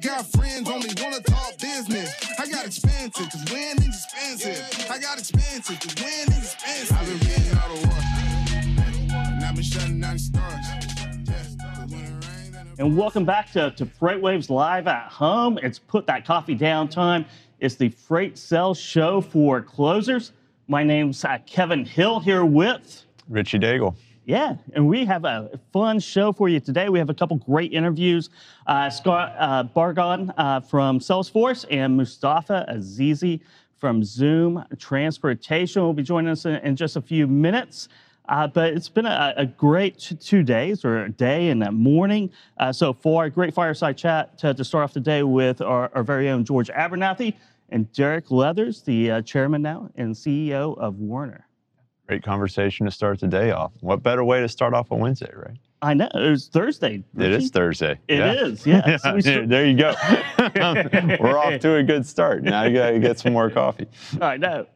got friends only wanna talk business. I got expensive, cause winning's expensive. I got expensive, cause winning's expensive. I've been reading all the war. And I've been shutting down the stars. Yes, 'cause when it rains and it And welcome back to, to FreightWaves Live at Home. It's Put That Coffee Down time. It's the Freight Sales Show for closers. My name's uh, Kevin Hill here with, Richie Daigle. Yeah, and we have a fun show for you today. We have a couple great interviews. Uh, Scott uh, Barghaan uh, from Salesforce and Mustafa Azizi from Zuum Transportation will be joining us in, in just a few minutes. Uh, but it's been a, a great two days or a day and a morning uh, so far. Great fireside chat to, to start off the day with our, our very own George Abernathy and Derek Leathers, the uh, chairman now and CEO of Werner. Great conversation to start the day off. What better way to start off a Wednesday, right? I know it was Thursday. It is Thursday. It yeah. is, yeah. So there, there you go. We're off to a good start. Now you got to get some more coffee. I know.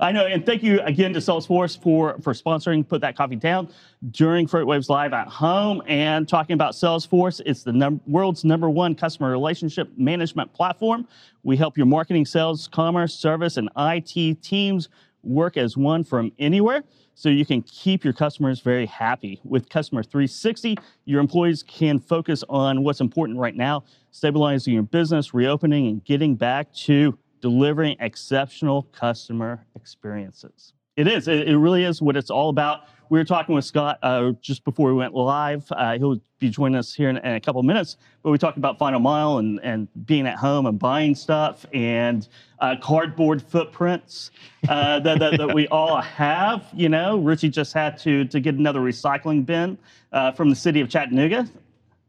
I know, and thank you again to Salesforce for for sponsoring Put That Coffee Down during FreightWaves Live at home and talking about Salesforce. It's the num- world's number one customer relationship management platform. We help your marketing, sales, commerce, service, and IT teams work as one from anywhere so you can keep your customers very happy. With Customer 360, your employees can focus on what's important right now, stabilizing your business, reopening, and getting back to delivering exceptional customer experiences. It is. It, really is what it's all about. We were talking with Scott uh, just before we went live. Uh, he'll be joining us here in, in a couple of minutes. But we talked about Final Mile and, and being at home and buying stuff and uh, cardboard footprints uh, that, that, that we all have. You know, Richie just had to, to get another recycling bin uh, from the city of Chattanooga.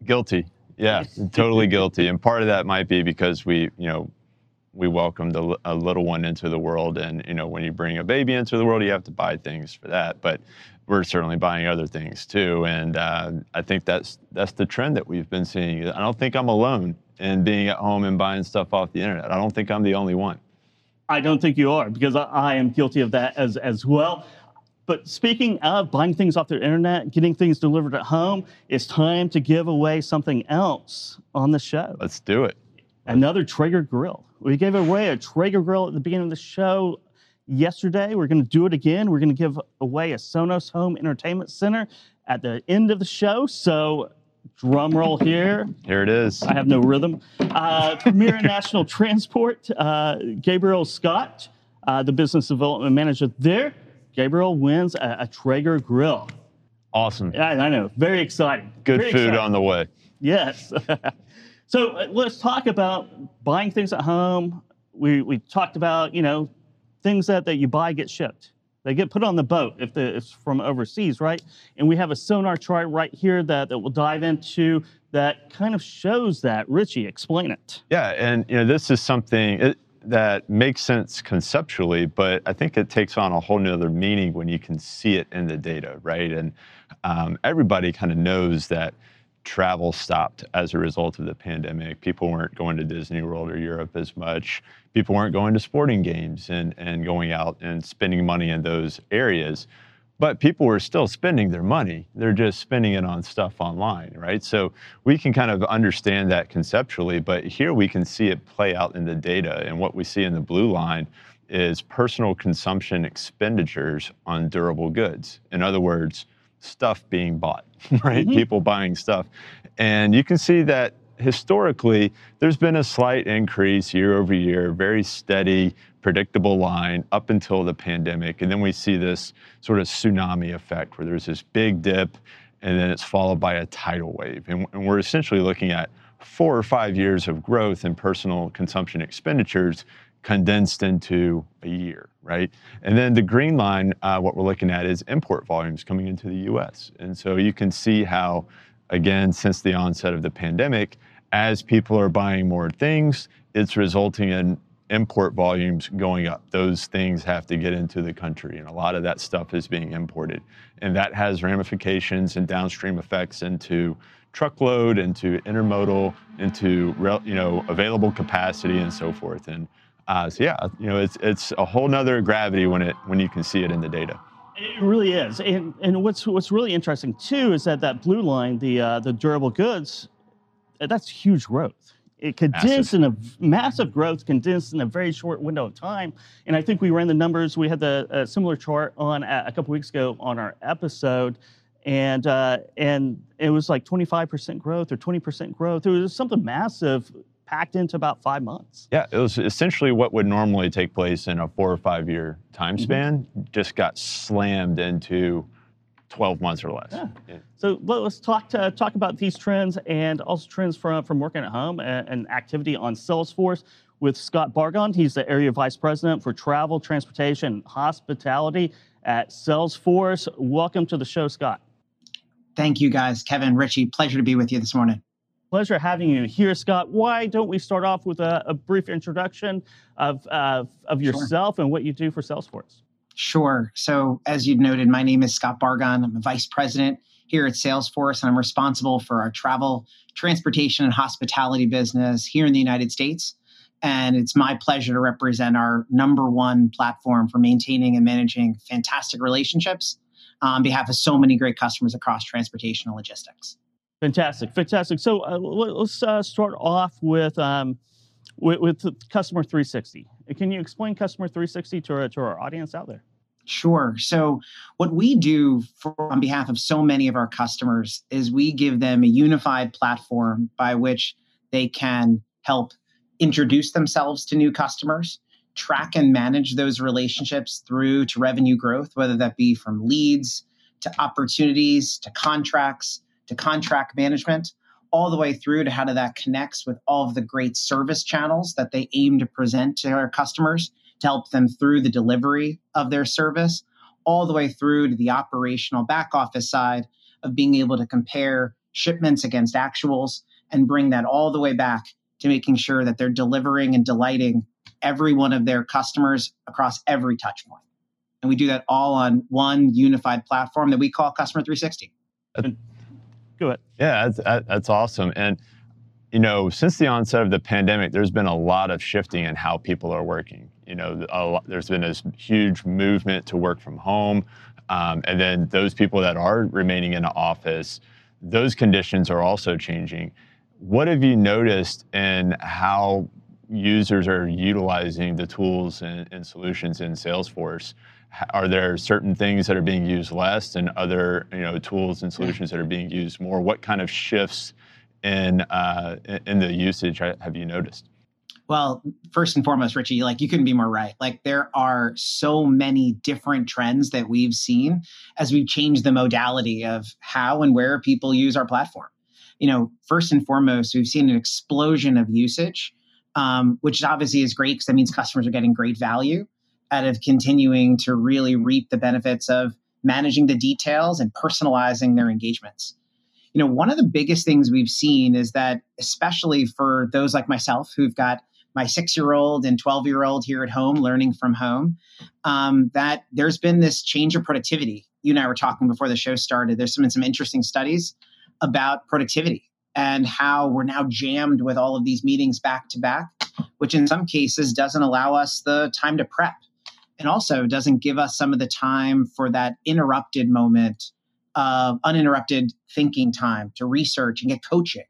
Guilty. Yeah, totally guilty. And part of that might be because we, you know, we welcomed a, a little one into the world, and you know, when you bring a baby into the world, you have to buy things for that. But we're certainly buying other things too, and uh, I think that's that's the trend that we've been seeing. I don't think I'm alone in being at home and buying stuff off the internet. I don't think I'm the only one. I don't think you are because I, I am guilty of that as as well. But speaking of buying things off the internet, getting things delivered at home, it's time to give away something else on the show. Let's do it. Another Traeger grill. We gave away a Traeger grill at the beginning of the show yesterday. We're going to do it again. We're going to give away a Sonos Home Entertainment Center at the end of the show. So, drum roll here. Here it is. I have no rhythm. Uh, Premier National Transport, uh, Gabriel Scott, uh, the business development manager there. Gabriel wins a, a Traeger grill. Awesome. Yeah, I know. Very exciting. Good Very food exciting. on the way. Yes. so uh, let's talk about buying things at home. We we talked about you know things that, that you buy get shipped. They get put on the boat if the, it's from overseas, right? And we have a sonar chart right here that, that we'll dive into that kind of shows that. Richie, explain it. Yeah, and you know this is something it, that makes sense conceptually, but I think it takes on a whole nother meaning when you can see it in the data, right? And um, everybody kind of knows that travel stopped as a result of the pandemic. People weren't going to Disney World or Europe as much. People weren't going to sporting games and, and going out and spending money in those areas. But people were still spending their money. They're just spending it on stuff online, right? So we can kind of understand that conceptually, but here we can see it play out in the data. And what we see in the blue line is personal consumption expenditures on durable goods. In other words, stuff being bought, right? Mm-hmm. People buying stuff. And you can see that historically, there's been a slight increase year over year, very steady, predictable line up until the pandemic. And then we see this sort of tsunami effect where there's this big dip and then it's followed by a tidal wave. And, and we're essentially looking at four or five years of growth in personal consumption expenditures condensed into a year, right? And then the green line, uh, what we're looking at is import volumes coming into the US. And so you can see how, again, since the onset of the pandemic, as people are buying more things, it's resulting in import volumes going up. Those things have to get into the country, and a lot of that stuff is being imported. And that has ramifications and downstream effects into truckload, into intermodal, into you know available capacity, and so forth. And uh, so yeah, you know it's it's a whole nother gravity when it when you can see it in the data. It really is, and, and what's what's really interesting too is that that blue line, the uh, the durable goods, uh, that's huge growth. it condensed massive. in a massive growth, condensed in a very short window of time. And I think we ran the numbers. We had the similar chart on a, a couple weeks ago on our episode, and uh, and it was like 25% growth or 20% growth. It was something massive packed into about five months. Yeah, it was essentially what would normally take place in a four or five year time mm-hmm. span, mm-hmm. just got slammed into 12 months or less. Yeah. yeah. So let's talk to, talk about these trends and also trends from, from working at home and, and activity on Salesforce with Scott Barghaan. He's the Area Vice President for Travel, Transportation, Hospitality at Salesforce. Welcome to the show, Scott. Thank you, guys. Kevin, Richie, pleasure to be with you this morning. Pleasure having you here, Scott. Why don't we start off with a, a brief introduction of, uh, of yourself sure. and what you do for Salesforce? Sure. So, as you noted, my name is Scott Barghaan. I'm a vice president here at Salesforce, and I'm responsible for our travel, transportation, and hospitality business here in the United States. And it's my pleasure to represent our number one platform for maintaining and managing fantastic relationships on behalf of so many great customers across transportation and logistics. Fantastic, fantastic. So uh, let's uh, start off with, um, with, with Customer 360. Can you explain Customer 360 to our, to our audience out there? Sure. So, what we do for, on behalf of so many of our customers is we give them a unified platform by which they can help introduce themselves to new customers, track and manage those relationships through to revenue growth, whether that be from leads to opportunities to contracts to contract management, all the way through to how do that connects with all of the great service channels that they aim to present to our customers to help them through the delivery of their service, all the way through to the operational back office side of being able to compare shipments against actuals and bring that all the way back to making sure that they're delivering and delighting every one of their customers across every touch point. And we do that all on one unified platform that we call Customer 360. Go ahead. Yeah, that's, that's awesome. And you know, since the onset of the pandemic, there's been a lot of shifting in how people are working. You know, lot, there's been this huge movement to work from home. Um, and then those people that are remaining in the office, those conditions are also changing. What have you noticed in how users are utilizing the tools and, and solutions in Salesforce? Are there certain things that are being used less and other you know, tools and solutions that are being used more? What kind of shifts in uh, in the usage have you noticed? Well, first and foremost, Richie, like you couldn't be more right. Like there are so many different trends that we've seen as we've changed the modality of how and where people use our platform. You know, first and foremost, we've seen an explosion of usage, um, which obviously is great because that means customers are getting great value out of continuing to really reap the benefits of managing the details and personalizing their engagements you know, one of the biggest things we've seen is that, especially for those like myself who've got my six year old and 12 year old here at home learning from home, um, that there's been this change of productivity. You and I were talking before the show started. There's been some interesting studies about productivity and how we're now jammed with all of these meetings back to back, which in some cases doesn't allow us the time to prep and also doesn't give us some of the time for that interrupted moment of uninterrupted thinking time to research and get coaching.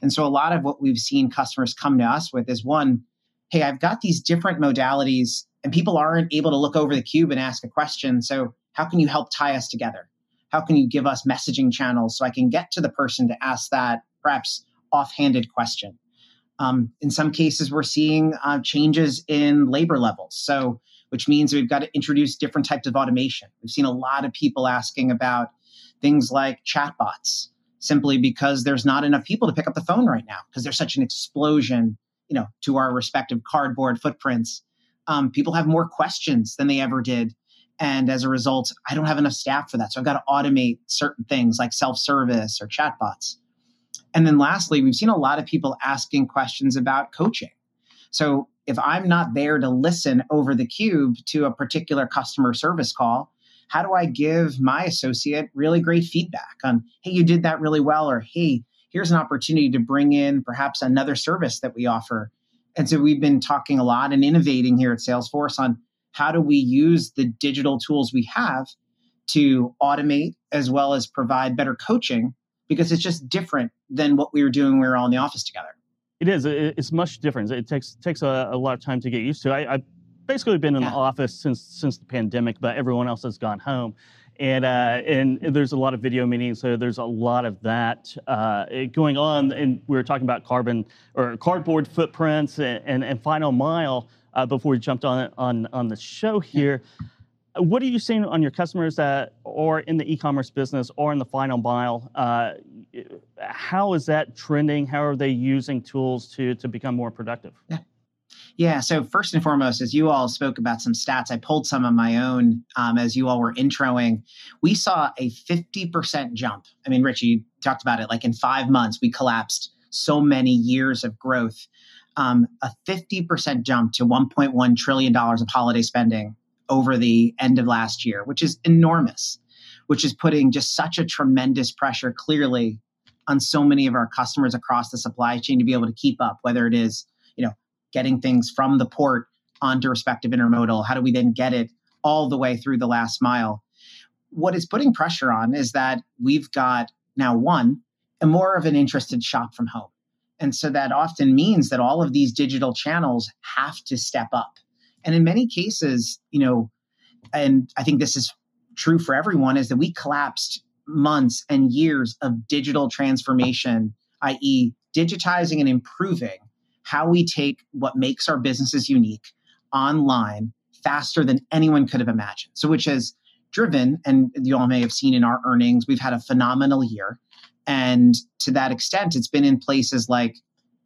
And so a lot of what we've seen customers come to us with is one, hey, I've got these different modalities and people aren't able to look over the cube and ask a question. So how can you help tie us together? How can you give us messaging channels so I can get to the person to ask that perhaps offhanded question? Um, in some cases, we're seeing uh, changes in labor levels. So, which means we've got to introduce different types of automation. We've seen a lot of people asking about things like chatbots simply because there's not enough people to pick up the phone right now because there's such an explosion you know to our respective cardboard footprints. Um, people have more questions than they ever did and as a result i don't have enough staff for that so i've got to automate certain things like self-service or chatbots. And then lastly we've seen a lot of people asking questions about coaching. So if i'm not there to listen over the cube to a particular customer service call how do I give my associate really great feedback on, hey, you did that really well, or hey, here's an opportunity to bring in perhaps another service that we offer. And so we've been talking a lot and innovating here at Salesforce on how do we use the digital tools we have to automate as well as provide better coaching because it's just different than what we were doing when we were all in the office together. It is. It's much different. It takes takes a, a lot of time to get used to. I, have basically been in yeah. the office since since the pandemic, but everyone else has gone home and uh, and there's a lot of video meetings, so there's a lot of that uh, going on. And we were talking about carbon or cardboard footprints and, and, and final mile uh, before we jumped on on on the show here. What are you seeing on your customers that or in the e-commerce business or in the final mile? Uh, how is that trending? How are they using tools to to become more productive? Yeah. Yeah. So first and foremost, as you all spoke about some stats, I pulled some of my own um, as you all were introing. We saw a 50% jump. I mean, Richie talked about it. Like in five months, we collapsed so many years of growth. Um, a 50% jump to $1.1 trillion of holiday spending over the end of last year, which is enormous, which is putting just such a tremendous pressure clearly on so many of our customers across the supply chain to be able to keep up, whether it is you know getting things from the port onto respective intermodal? How do we then get it all the way through the last mile? What is putting pressure on is that we've got now one, a more of an interested shop from home. And so that often means that all of these digital channels have to step up. And in many cases, you know, and I think this is true for everyone, is that we collapsed months and years of digital transformation, i.e., digitizing and improving how we take what makes our businesses unique online faster than anyone could have imagined. So, which has driven, and you all may have seen in our earnings, we've had a phenomenal year. And to that extent, it's been in places like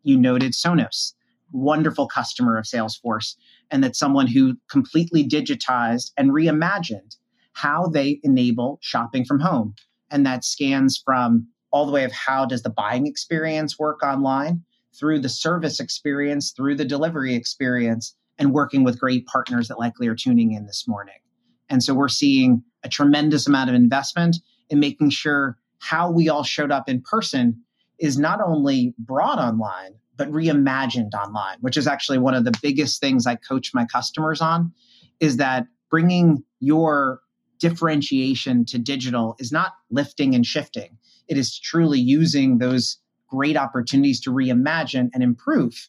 you noted Sonos, wonderful customer of Salesforce, and that's someone who completely digitized and reimagined how they enable shopping from home. And that scans from all the way of how does the buying experience work online through the service experience, through the delivery experience, and working with great partners that likely are tuning in this morning. And so we're seeing a tremendous amount of investment in making sure how we all showed up in person is not only brought online, but reimagined online, which is actually one of the biggest things I coach my customers on is that bringing your differentiation to digital is not lifting and shifting. It is truly using those great opportunities to reimagine and improve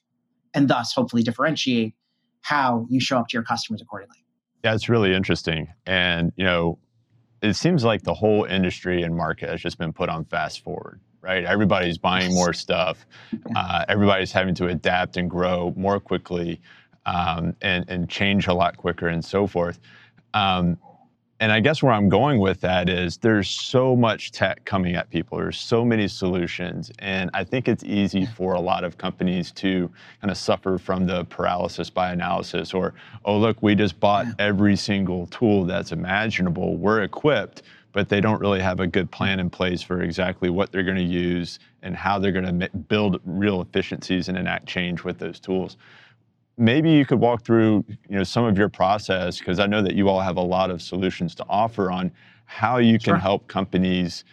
and thus hopefully differentiate how you show up to your customers accordingly. Yeah, it's really interesting. And, you know, it seems like the whole industry and market has just been put on fast forward, right? Everybody's buying more stuff. Uh, everybody's having to adapt and grow more quickly um, and, and change a lot quicker and so forth. Um, and I guess where I'm going with that is there's so much tech coming at people. There's so many solutions. And I think it's easy for a lot of companies to kind of suffer from the paralysis by analysis or, oh, look, we just bought every single tool that's imaginable. We're equipped, but they don't really have a good plan in place for exactly what they're going to use and how they're going to build real efficiencies and enact change with those tools maybe you could walk through you know some of your process because I know that you all have a lot of solutions to offer on how you can sure. help companies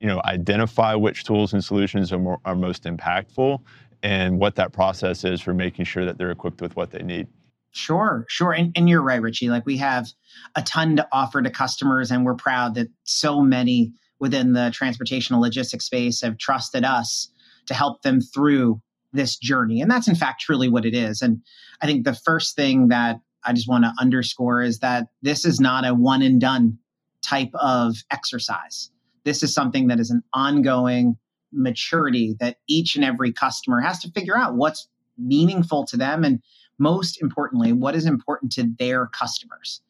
you know identify which tools and solutions are, more, are most impactful and what that process is for making sure that they're equipped with what they need. Sure, sure. And, and you're right, Richie. Like we have a ton to offer to customers, and we're proud that so many within the transportation and logistics space have trusted us to help them through this journey. And that's in fact truly what it is. And I think the first thing that I just want to underscore is that this is not a one and done type of exercise. This is something that is an ongoing maturity that each and every customer has to figure out what's meaningful to them and most importantly, what is important to their customers.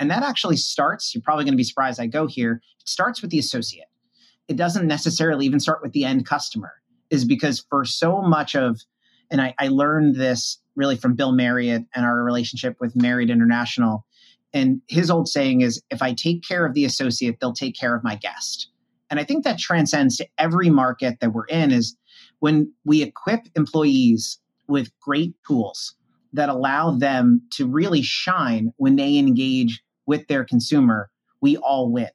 And that actually starts, you're probably going to be surprised I go here, it starts with the associate. It doesn't necessarily even start with the end customer is because for so much of, and I, I learned this really from Bill Marriott and our relationship with Marriott International. And his old saying is, if I take care of the associate, they'll take care of my guest. And I think that transcends to every market that we're in is when we equip employees with great tools that allow them to really shine when they engage with their consumer, we all win.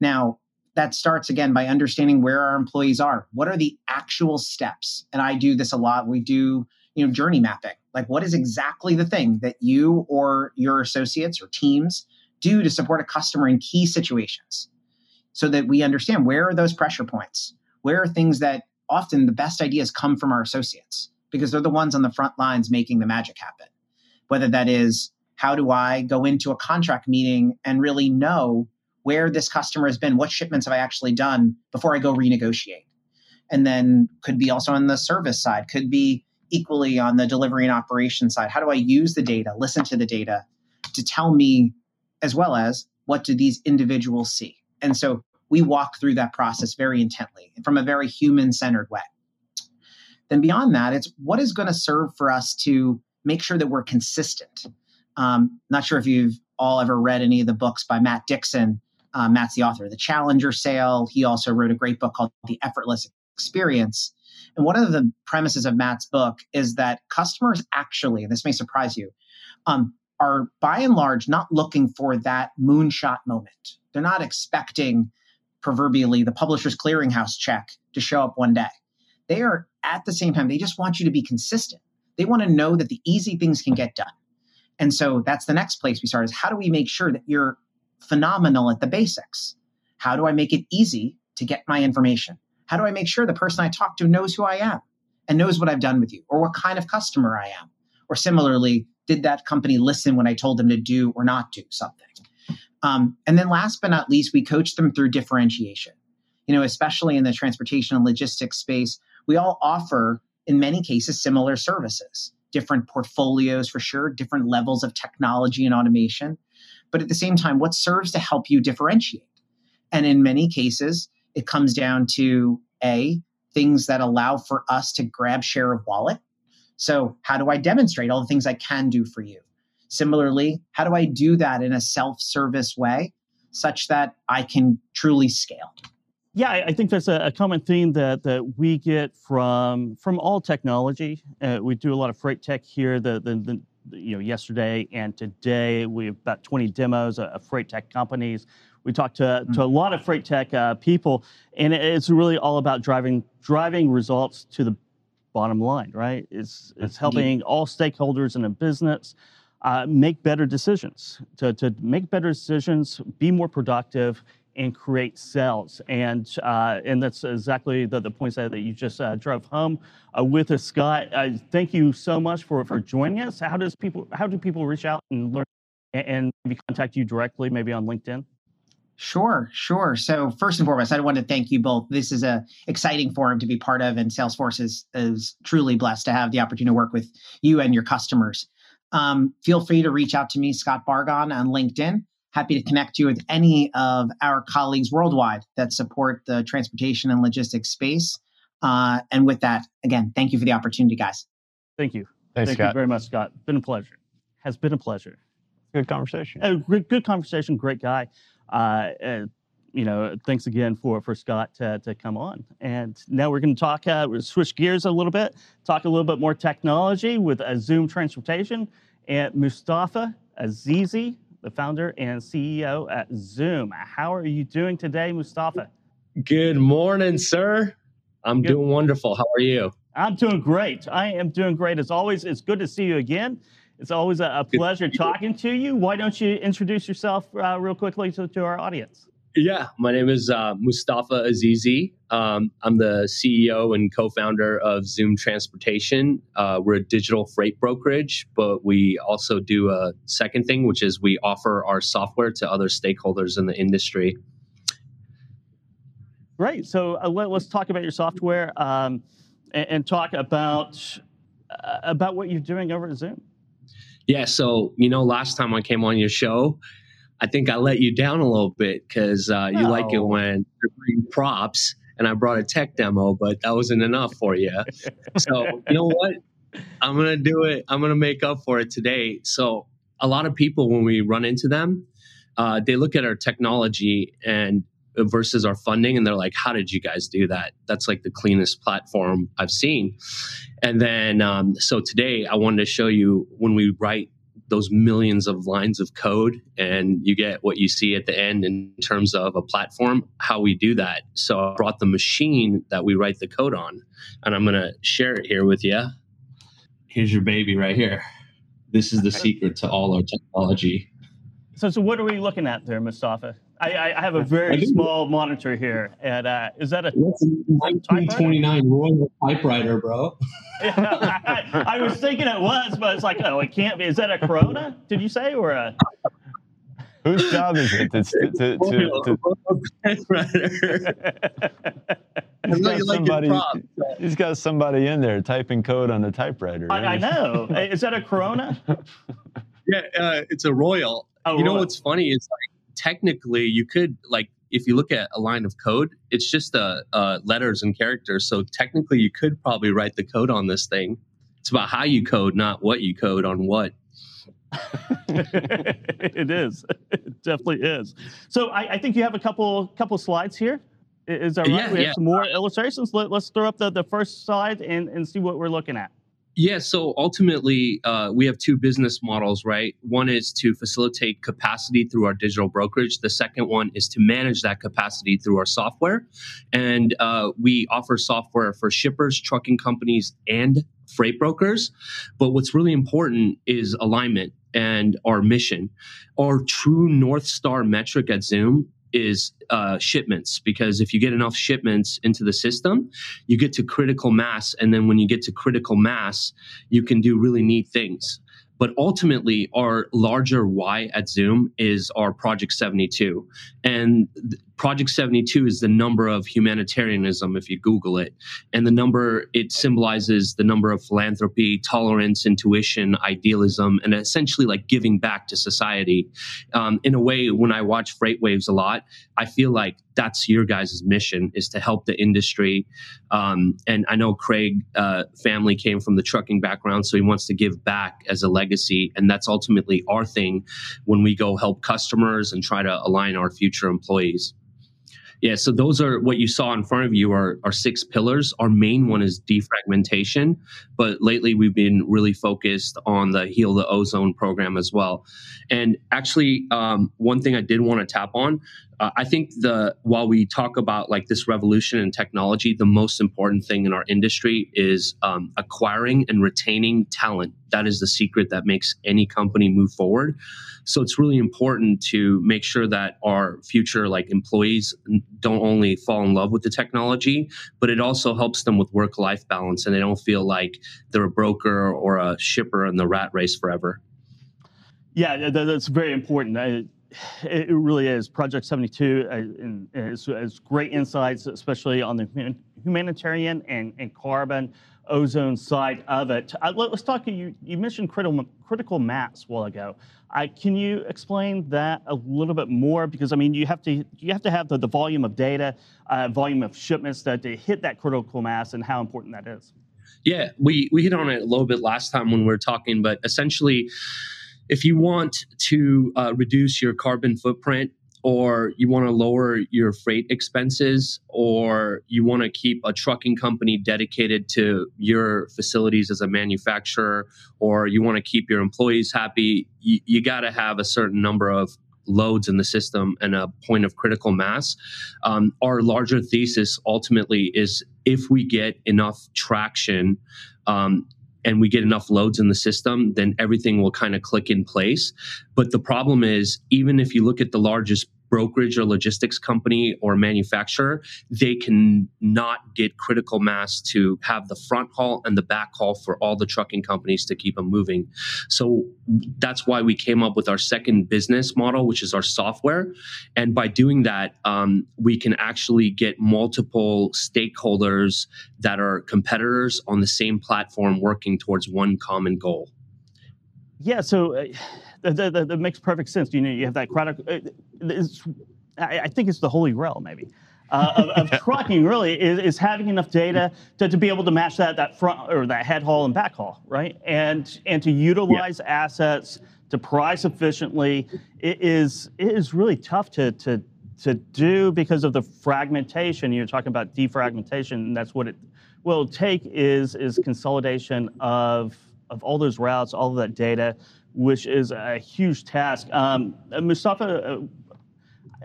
Now, that starts again by understanding where our employees are. What are the actual steps? And I do this a lot. We do, you know, journey mapping. Like what is exactly the thing that you or your associates or teams do to support a customer in key situations so that we understand where are those pressure points? Where are things that often the best ideas come from our associates? Because they're the ones on the front lines making the magic happen. Whether that is how do I go into a contract meeting and really know where this customer has been, what shipments have I actually done before I go renegotiate? And then could be also on the service side, could be equally on the delivery and operation side. How do I use the data, listen to the data to tell me as well as what do these individuals see? And so we walk through that process very intently from a very human centered way. Then beyond that, it's what is going to serve for us to make sure that we're consistent. Um, not sure if you've all ever read any of the books by Matt Dixon. Uh, Matt's the author of The Challenger Sale. He also wrote a great book called The Effortless Experience. And one of the premises of Matt's book is that customers actually, and this may surprise you, um, are by and large not looking for that moonshot moment. They're not expecting proverbially the publisher's clearinghouse check to show up one day. They are at the same time, they just want you to be consistent. They want to know that the easy things can get done. And so that's the next place we start is how do we make sure that you're phenomenal at the basics? How do I make it easy to get my information? How do I make sure the person I talk to knows who I am and knows what I've done with you or what kind of customer I am? Or similarly, did that company listen when I told them to do or not do something? Um, and then last but not least, we coach them through differentiation. You know, especially in the transportation and logistics space, we all offer, in many cases, similar services, different portfolios for sure, different levels of technology and automation. But at the same time, what serves to help you differentiate? And in many cases, it comes down to A, things that allow for us to grab share of wallet. So, how do I demonstrate all the things I can do for you? Similarly, how do I do that in a self service way such that I can truly scale? Yeah, I think that's a, a, common theme that that we get from from all technology. Uh, we do a lot of freight tech here. The, the, the you know yesterday and today we have about 20 demos of freight tech companies. We talked to, mm-hmm. to a lot of freight tech uh, people, and it's really all about driving driving results to the bottom line. Right? It's it's helping all stakeholders in a business uh, make better decisions. To to make better decisions, be more productive and create sales. And uh, and that's exactly the, the points that, that you just uh, drove home uh, with us, Scott. Uh, thank you so much for, for joining us. How does people how do people reach out and learn and maybe contact you directly, maybe on LinkedIn? Sure, sure. So first and foremost, I want to thank you both. This is a exciting forum to be part of, and Salesforce is is truly blessed to have the opportunity to work with you and your customers. Um, feel free to reach out to me, Scott Barghaan, on LinkedIn happy to connect you with any of our colleagues worldwide that support the transportation and logistics space. Uh, and with that, again, thank you for the opportunity, guys. Thank you. Thanks, thank Scott. you very much, Scott. Been a pleasure. Has been a pleasure. Good conversation. A good, good conversation. Great guy. Uh, uh, you know, thanks again for for Scott to, to come on. And now we're going to talk. Uh, we'll switch gears a little bit. Talk a little bit more technology with a Zuum Transportation and Mustafa Azizi the founder and CEO at Zuum. How are you doing today, Mustafa? Good morning, sir. I'm good. doing wonderful. How are you? I'm doing great. I am doing great. As always, it's good to see you again. It's always a, a pleasure talking to you. Why don't you introduce yourself uh, real quickly to, to our audience? Yeah, my name is uh, Mustafa Azizi. Um, I'm the CEO and co founder of Zuum Transportation. Uh, we're a digital freight brokerage, but we also do a second thing, which is we offer our software to other stakeholders in the industry. Right. So uh, let, us talk about your software um, and, and, talk about, uh, about what you're doing over at Zuum. Yeah. So, you know, last time I came on your show, I think I let you down a little bit because uh, you like it when props, and I brought a tech demo, but that wasn't enough for you. so you know what? I'm gonna do it. I'm gonna make up for it today. So a lot of people, when we run into them, uh, they look at our technology and versus our funding, and they're like, "How did you guys do that? That's like the cleanest platform I've seen." And then, um, so today, I wanted to show you when we write those millions of lines of code and you get what you see at the end in terms of a platform, how we do that. So I brought the machine that we write the code on, and I'm going to share it here with you. Here's your baby right here. This is the secret to all our technology. So, so what are we looking at there, Mustafa? I, I have a very small monitor here, and uh, is that a 1929 Royal typewriter, bro? yeah, I, I, was thinking it was, but it's like, oh, it can't be. Is that a Corona? Did you say or a? Whose job is it to, to, to, to he's, got somebody, he's got somebody in there typing code on the typewriter. Right? I, I, know. is that a Corona? yeah, uh, it's a Royal. Oh, you know what's funny is like technically you could like if you look at a line of code, it's just uh, uh, letters and characters. So technically, you could probably write the code on this thing. It's about how you code, not what you code on what. it is. It definitely is. So I, I, think you have a couple couple slides here. Is that right? Yeah, we have yeah. some more illustrations. Let, us throw up the, the first slide and, and see what we're looking at. Yeah, so ultimately, uh, we have two business models, right? One is to facilitate capacity through our digital brokerage. The second one is to manage that capacity through our software. And uh, we offer software for shippers, trucking companies, and freight brokers. But what's really important is alignment and our mission. Our true North Star metric at Zuum is uh, shipments because if you get enough shipments into the system, you get to critical mass. And then when you get to critical mass, you can do really neat things. But ultimately, our larger why at Zuum is our Project 72. And Project 72 is the number of humanitarianism, if you Google it. And the number, it symbolizes the number of philanthropy, tolerance, intuition, idealism, and essentially like giving back to society. Um, in a way, when I watch FreightWaves a lot, I feel like that's your guys' mission is to help the industry. Um, and I know Craig uh, family came from the trucking background, so he wants to give back as a legacy. And that's ultimately our thing when we go help customers and try to align our future employees. Yeah, so those are what you saw in front of you are, are six pillars. Our main one is defragmentation, but lately we've been really focused on the Heal the Ozone program as well. And actually, um, one thing I did want to tap on uh, I think the while we talk about like this revolution in technology, the most important thing in our industry is um, acquiring and retaining talent. That is the secret that makes any company move forward. So it's really important to make sure that our future like employees don't only fall in love with the technology, but it also helps them with work life balance, and they don't feel like they're a broker or a shipper in the rat race forever. Yeah, that's very important it really is. Project 72 uh, is, is, great insights, especially on the humanitarian and, and carbon ozone side of it. Uh, let, us talk. You, you mentioned critical critical mass a while ago. Uh, can you explain that a little bit more? Because I mean, you have to you have to have the, the volume of data, uh, volume of shipments that to hit that critical mass, and how important that is. Yeah, we we hit on it a little bit last time when we were talking, but essentially if you want to uh, reduce your carbon footprint or you want to lower your freight expenses or you want to keep a trucking company dedicated to your facilities as a manufacturer or you want to keep your employees happy you, you got to have a certain number of loads in the system and a point of critical mass. Um, our larger thesis ultimately is if we get enough traction um, and we get enough loads in the system, then everything will kind of click in place. But the problem is, even if you look at the largest brokerage or logistics company or manufacturer, they can not get critical mass to have the front haul and the back haul for all the trucking companies to keep them moving. So that's why we came up with our second business model, which is our software. And by doing that, um, we can actually get multiple stakeholders that are competitors on the same platform working towards one common goal. Yeah, so uh, that, that, that, makes perfect sense. You know, you have that crowd. Uh, I, I, think it's the holy grail, maybe. Uh, of, of trucking really is, is having enough data to, to be able to match that that front or that head haul and back haul, right? And and to utilize yeah. assets to price efficiently it is it is really tough to to to do because of the fragmentation. You're talking about defragmentation, and that's what it will take is is consolidation of of all those routes, all of that data, which is a huge task. Um, uh, Mustafa, uh,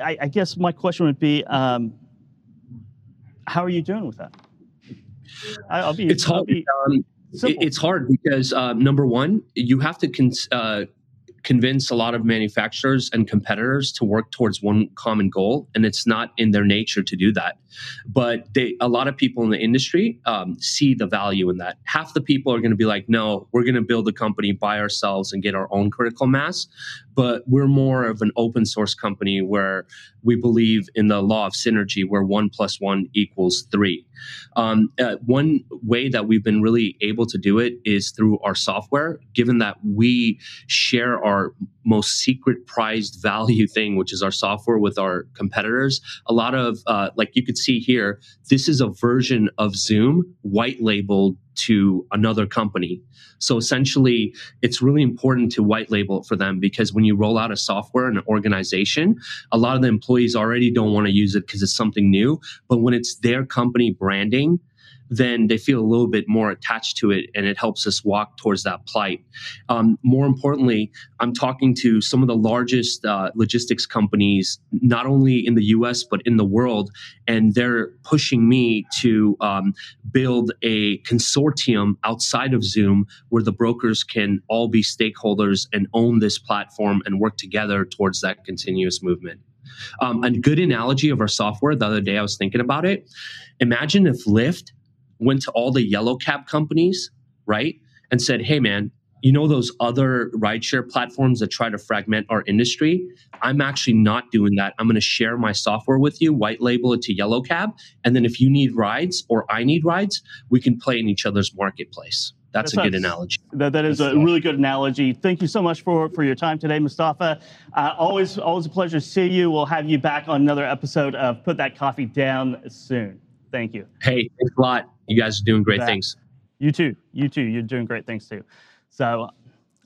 I, I, guess my question would be, um, how are you doing with that? I'll be. It's I'll hard. Be um, it's hard because uh, number one, you have to cons- uh, convince a lot of manufacturers and competitors to work towards one common goal, and it's not in their nature to do that. But they, a lot of people in the industry um, see the value in that. Half the people are going to be like, "No, we're going to build a company by ourselves and get our own critical mass." But we're more of an open source company where we believe in the law of synergy, where one plus one equals three. Um, uh, one way that we've been really able to do it is through our software, given that we share our most secret prized value thing, which is our software with our competitors. A lot of, uh, like you could see here, this is a version of Zuum white labeled to another company. So essentially, it's really important to white label for them because when you roll out a software in an organization, a lot of the employees already don't want to use it because it's something new. But when it's their company branding, then they feel a little bit more attached to it and it helps us walk towards that plight. Um, more importantly, I'm talking to some of the largest uh, logistics companies, not only in the US, but in the world, and they're pushing me to um, build a consortium outside of Zuum where the brokers can all be stakeholders and own this platform and work together towards that continuous movement. Um, a good analogy of our software, the other day I was thinking about it. Imagine if Lyft went to all the yellow cab companies, right? And said, hey, man, you know those other rideshare platforms that try to fragment our industry? I'm actually not doing that. I'm going to share my software with you, white label it to Yellow Cab, and then if you need rides or I need rides, we can play in each other's marketplace. That's, That's a good analogy. That, that is a really good analogy. Thank you so much for, for your time today, Mustafa. Uh, always always a pleasure to see you. We'll have you back on another episode of Put That Coffee Down soon. Thank you. Hey, thanks a lot. You guys are doing great that, things. You too. You too. You're doing great things too. So,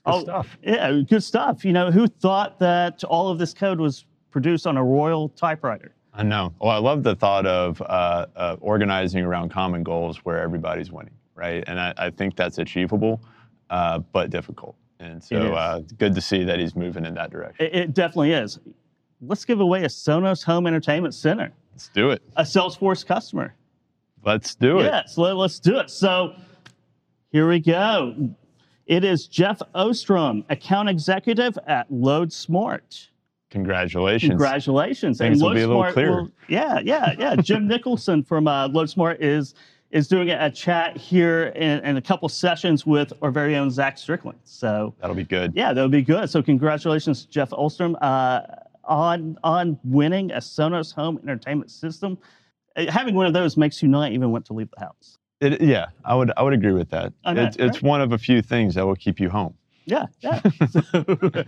good oh, stuff. Yeah, good stuff. You know, who thought that all of this code was produced on a Royal typewriter? I know. Well, I love the thought of uh, uh, organizing around common goals where everybody's winning, right? And I, I think that's achievable, uh, but difficult. And so, uh, good to see that he's moving in that direction. It, it definitely is. Let's give away a Sonos Home Entertainment Center. Let's do it. A Salesforce customer. Let's do it. Yes, let, us do it. So here we go. It is Jeff Ostrom, account executive at Loadsmart. Congratulations. Congratulations. Things and will be a little Smart clearer. Will, yeah, yeah, yeah. Jim Nicholson from uh, Loadsmart is is doing a, chat here in, in, a couple sessions with our very own Zach Strickland. So that'll be good. Yeah, that'll be good. So congratulations, Jeff Ostrom, uh, on on winning a Sonos home entertainment system. Uh, having one of those makes you not even want to leave the house. It, yeah, I would I would agree with that. It, it's right? one of a few things that will keep you home. Yeah, yeah. so,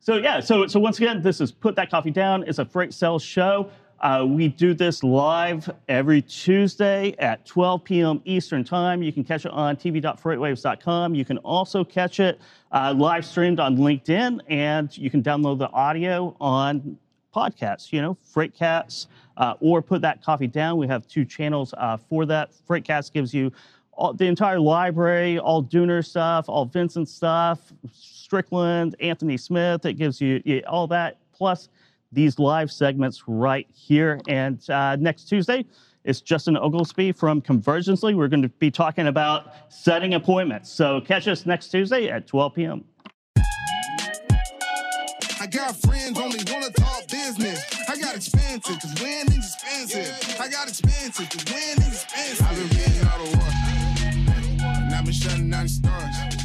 so, yeah, so so once again, this is put that coffee down. It's a freight sales show. Uh, we do this live every Tuesday at 12 p.m. Eastern Time. You can catch it on tv.freightwaves.com. You can also catch it uh, live streamed on LinkedIn, and you can download the audio on podcasts. You know, Freightcast uh, or put that coffee down. We have two channels uh, for that. Freightcast gives you all, the entire library, all Dooner stuff, all Vincent stuff, Strickland, Anthony Smith. It gives you yeah, all that, plus these live segments right here. And uh, next Tuesday, it's Justin Oglesby from Convergently. We're going to be talking about setting appointments. So catch us next Tuesday at 12 p.m. expensive, cause winning's expensive. I got expensive, cause winning's expensive. I've been getting out of work. And I've been shutting down the stars.